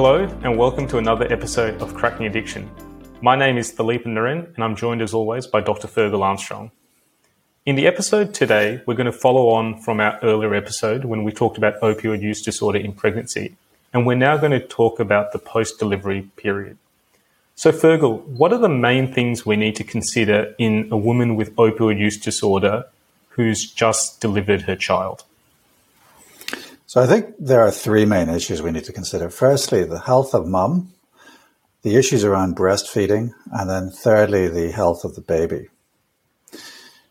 Hello, and welcome to another episode of Cracking Addiction. My name is Philippe Naren, and I'm joined as always by Dr. Fergal Armstrong. In the episode today, we're going to follow on from our earlier episode when we talked about opioid use disorder in pregnancy, and we're now going to talk about the post delivery period. So, Fergal, what are the main things we need to consider in a woman with opioid use disorder who's just delivered her child? So, I think there are three main issues we need to consider. Firstly, the health of mum, the issues around breastfeeding, and then thirdly, the health of the baby.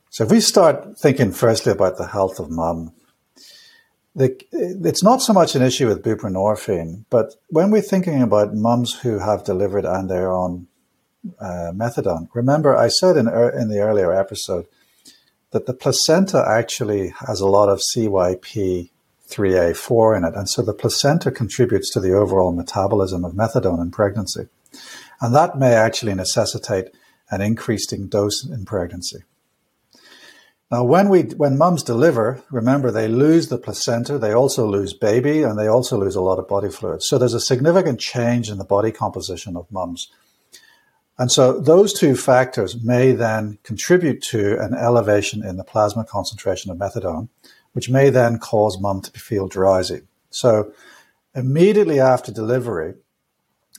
So, if we start thinking firstly about the health of mum, it's not so much an issue with buprenorphine, but when we're thinking about mums who have delivered and they're on uh, methadone, remember I said in, in the earlier episode that the placenta actually has a lot of CYP3A4 in it, and so the placenta contributes to the overall metabolism of methadone in pregnancy, and that may actually necessitate an increasing dose in pregnancy. Now, when we when mums deliver, remember they lose the placenta, they also lose baby, and they also lose a lot of body fluids. So there's a significant change in the body composition of mums. And so those two factors may then contribute to an elevation in the plasma concentration of methadone, which may then cause mum to feel drowsy. So immediately after delivery,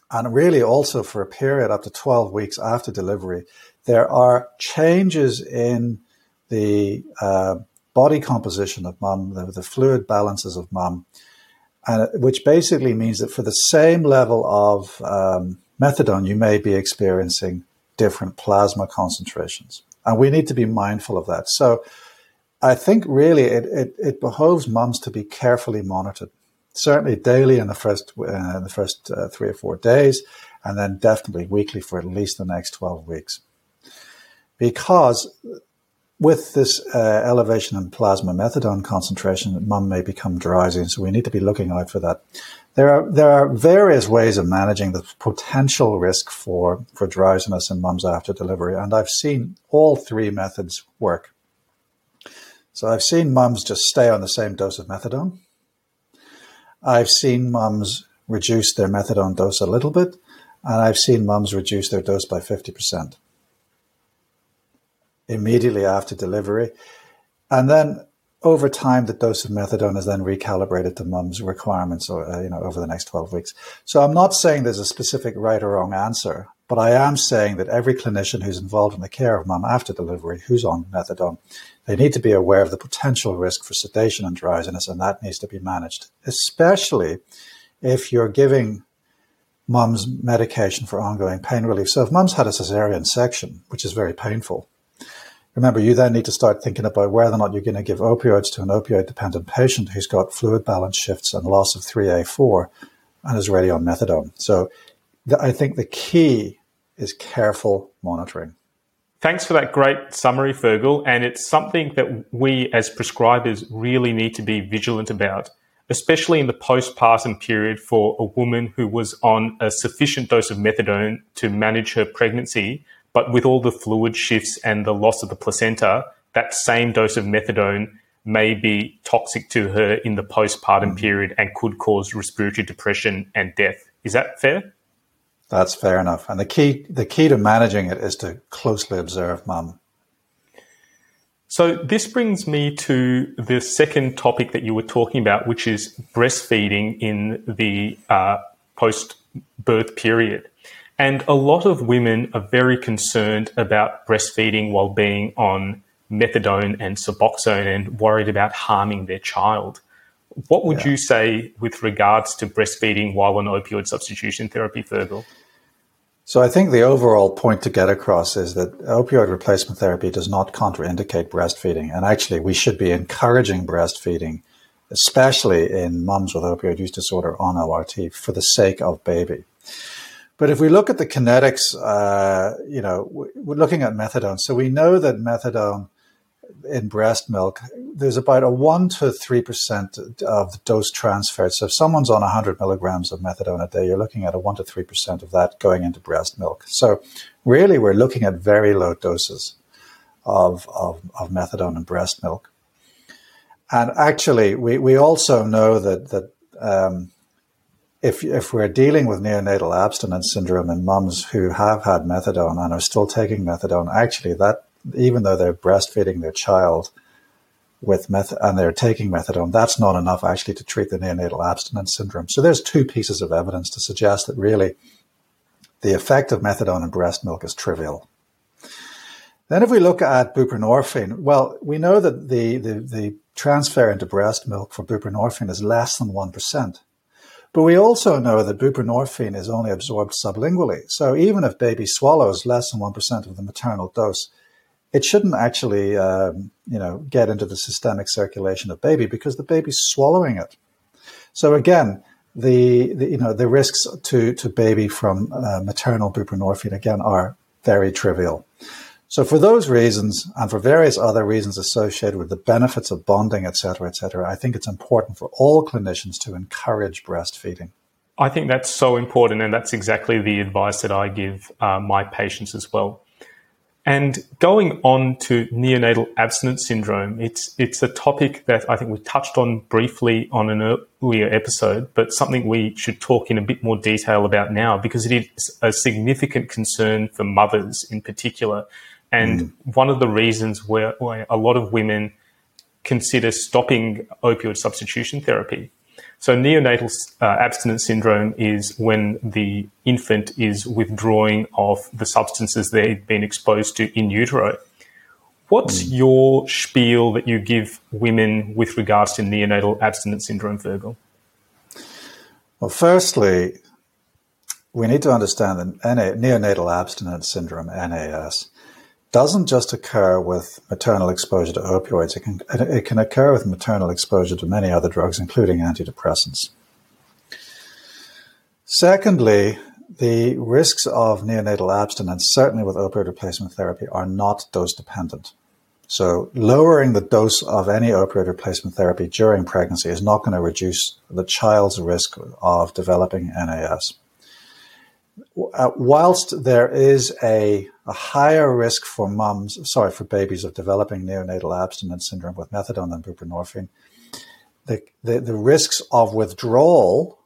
and really also for a period up to 12 weeks after delivery, there are changes in the uh, body composition of mum, the, the, fluid balances of mum, and which basically means that for the same level of um, methadone, you may be experiencing different plasma concentrations, and we need to be mindful of that. So, I think really it, it, it behoves mums to be carefully monitored, certainly daily in the first uh, the first uh, three or four days, and then definitely weekly for at least the next twelve weeks, because with this uh, elevation in plasma methadone concentration, mum may become drowsy, so we need to be looking out for that. There are there are various ways of managing the potential risk for for drowsiness in mums after delivery, and I've seen all three methods work. So I've seen mums just stay on the same dose of methadone. I've seen mums reduce their methadone dose a little bit, and I've seen mums reduce their dose by fifty percent immediately after delivery. And then over time, the dose of methadone is then recalibrated to mum's requirements, or, uh, you know, over the next 12 weeks. So I'm not saying there's a specific right or wrong answer, but I am saying that every clinician who's involved in the care of mum after delivery who's on methadone, they need to be aware of the potential risk for sedation and drowsiness, and that needs to be managed, especially if you're giving mum's medication for ongoing pain relief. So if mum's had a cesarean section, which is very painful, Remember, you then need to start thinking about whether or not you're going to give opioids to an opioid dependent patient who's got fluid balance shifts and loss of 3A4 and is already on methadone. So I think the key is careful monitoring. Thanks for that great summary, Fergal. And it's something that we as prescribers really need to be vigilant about, especially in the postpartum period for a woman who was on a sufficient dose of methadone to manage her pregnancy but with all the fluid shifts and the loss of the placenta, that same dose of methadone may be toxic to her in the postpartum mm. period and could cause respiratory depression and death. Is that fair? That's fair enough. And the key the key to managing it is to closely observe mum. So this brings me to the second topic that you were talking about, which is breastfeeding in the uh, post birth period. And a lot of women are very concerned about breastfeeding while being on methadone and Suboxone and worried about harming their child. What would yeah. you say with regards to breastfeeding while on opioid substitution therapy, Fergal? So I think the overall point to get across is that opioid replacement therapy does not contraindicate breastfeeding. And actually, we should be encouraging breastfeeding, especially in mums with opioid use disorder on ORT for the sake of baby. But if we look at the kinetics, uh, you know, we're looking at methadone. So we know that methadone in breast milk, there's about a 1 to 3% of dose transferred. So if someone's on 100 milligrams of methadone a day, you're looking at a 1 to 3% of that going into breast milk. So really, we're looking at very low doses of, of, of methadone in breast milk. And actually, we, we also know that, that um, if if we're dealing with neonatal abstinence syndrome in mums who have had methadone and are still taking methadone, actually that even though they're breastfeeding their child with meth and they're taking methadone, that's not enough actually to treat the neonatal abstinence syndrome. So there's two pieces of evidence to suggest that really the effect of methadone in breast milk is trivial. Then if we look at buprenorphine, well, we know that the, the, the transfer into breast milk for buprenorphine is less than 1%. But we also know that buprenorphine is only absorbed sublingually. So even if baby swallows less than 1% of the maternal dose, it shouldn't actually, um, you know, get into the systemic circulation of baby because the baby's swallowing it. So again, the, the you know the risks to to baby from uh, maternal buprenorphine again are very trivial. So for those reasons and for various other reasons associated with the benefits of bonding, et cetera, et cetera, I think it's important for all clinicians to encourage breastfeeding. I think that's so important, and that's exactly the advice that I give uh, my patients as well. And going on to neonatal abstinence syndrome, it's it's a topic that I think we touched on briefly on an earlier episode, but something we should talk in a bit more detail about now because it is a significant concern for mothers in particular. And mm. one of the reasons where, where a lot of women consider stopping opioid substitution therapy so neonatal uh, abstinence syndrome is when the infant is withdrawing of the substances they've been exposed to in utero. What's mm. your spiel that you give women with regards to neonatal abstinence syndrome, Fergal? Well, firstly, we need to understand that neonatal abstinence syndrome, NAS, doesn't just occur with maternal exposure to opioids. It can, it can occur with maternal exposure to many other drugs, including antidepressants. Secondly, the risks of neonatal abstinence, certainly with opioid replacement therapy, are not dose dependent. So lowering the dose of any opioid replacement therapy during pregnancy is not going to reduce the child's risk of developing NAS. Uh, whilst there is a, a, higher risk for mums, sorry, for babies of developing neonatal abstinence syndrome with methadone than buprenorphine, the, the, the risks of withdrawal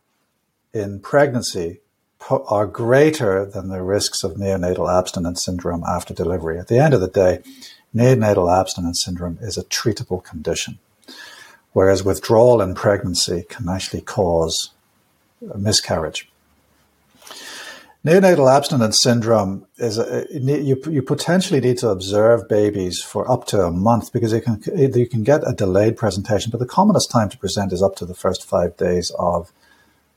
in pregnancy are greater than the risks of neonatal abstinence syndrome after delivery. At the end of the day, neonatal abstinence syndrome is a treatable condition, whereas withdrawal in pregnancy can actually cause miscarriage. Neonatal abstinence syndrome is a, you, you potentially need to observe babies for up to a month because you can you can get a delayed presentation, but the commonest time to present is up to the first five days of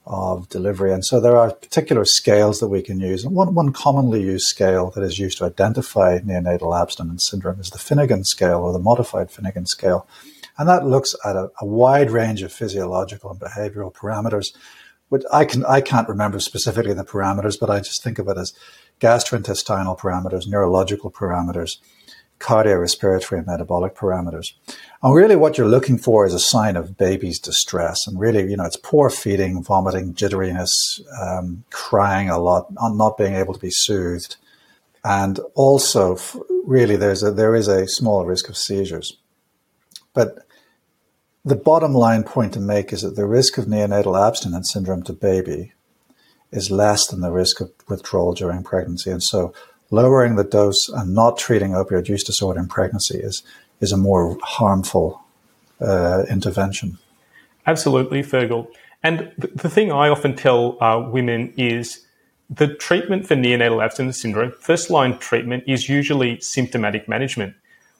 of delivery. And so there are particular scales that we can use. And one, one commonly used scale that is used to identify neonatal abstinence syndrome is the Finnegan scale or the modified Finnegan scale. And that looks at a, a wide range of physiological and behavioral parameters I can I can't remember specifically the parameters, but I just think of it as gastrointestinal parameters, neurological parameters, cardiorespiratory and metabolic parameters. And really what you're looking for is a sign of baby's distress. And really, you know, it's poor feeding, vomiting, jitteriness, um, crying a lot, not being able to be soothed. And also really there's a, there is a small risk of seizures. But the bottom line point to make is that the risk of neonatal abstinence syndrome to baby is less than the risk of withdrawal during pregnancy. And so lowering the dose and not treating opioid use disorder in pregnancy is, is a more harmful uh, intervention. Absolutely, Fergal. And the thing I often tell uh, women is the treatment for neonatal abstinence syndrome, first line treatment, is usually symptomatic management.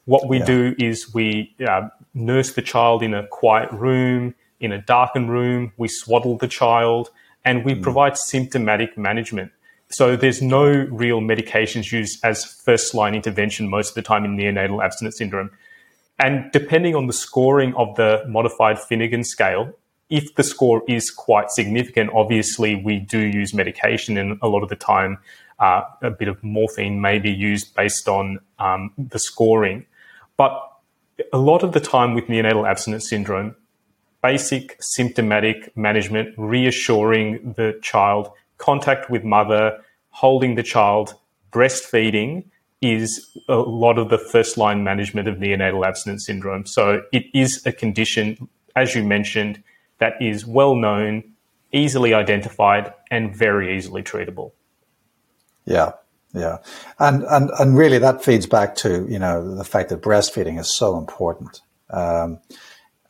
What we yeah. do is we uh, nurse the child in a quiet room, in a darkened room. We swaddle the child and we mm. provide symptomatic management. So there's no real medications used as first line intervention most of the time in neonatal abstinence syndrome. And depending on the scoring of the modified Finnegan scale, if the score is quite significant, obviously we do use medication, and a lot of the time, uh, a bit of morphine may be used based on um, the scoring. But a lot of the time with neonatal abstinence syndrome, basic symptomatic management, reassuring the child, contact with mother, holding the child, breastfeeding is a lot of the first line management of neonatal abstinence syndrome. So it is a condition, as you mentioned, that is well known easily identified, and very easily treatable. Yeah, yeah, and and and really that feeds back to you know the fact that breastfeeding is so important. Um,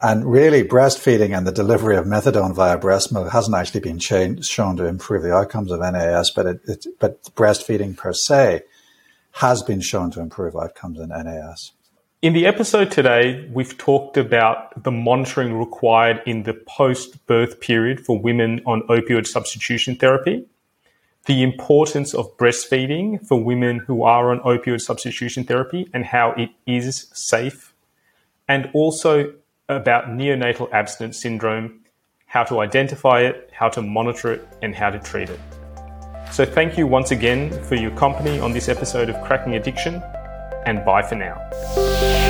and really, breastfeeding and the delivery of methadone via breast milk hasn't actually been shown to improve the outcomes of NAS, but it, it, but breastfeeding per se has been shown to improve outcomes in NAS. In the episode today, we've talked about the monitoring required in the post birth period for women on opioid substitution therapy, the importance of breastfeeding for women who are on opioid substitution therapy and how it is safe, and also about neonatal abstinence syndrome, how to identify it, how to monitor it, and how to treat it. So, thank you once again for your company on this episode of Cracking Addiction, and bye for now.